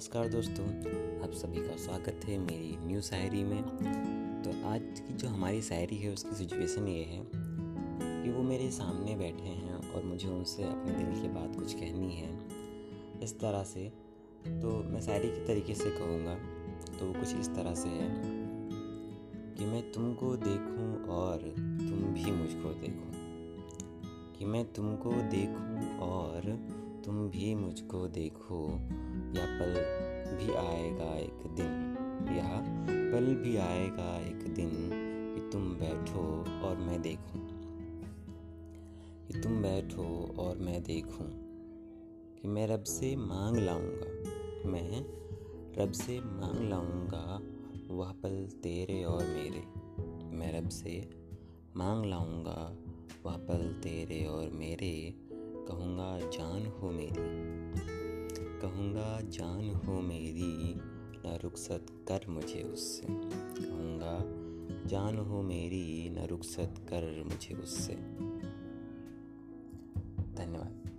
नमस्कार दोस्तों, आप सभी का स्वागत है मेरी न्यू शायरी में। तो आज की जो हमारी शायरी है, उसकी सिचुएशन ये है कि वो मेरे सामने बैठे हैं और मुझे उनसे अपने दिल की बात कुछ कहनी है। इस तरह से तो मैं शायरी के तरीके से कहूँगा। तो वो कुछ इस तरह से है कि मैं तुमको देखूँ और तुम भी मुझको देखो। कि मैं तुमको देखूँ और तुम भी मुझको देखो। या पल भी आएगा एक दिन, या पल भी आएगा एक दिन कि तुम बैठो और मैं देखूँ। कि तुम बैठो और मैं देखूँ कि मैं रब से मांग लाऊँगा, मैं रब से मांग लाऊँगा वह पल तेरे और मेरे। मैं रब से मांग लाऊँगा वह पल तेरे और मेरे, कहूँगा जान हो मेरी कहूँगा, जान हो मेरी, न रुखसत कर मुझे उससे। कहूँगा, जान हो मेरी, न रुखसत कर मुझे उससे। धन्यवाद।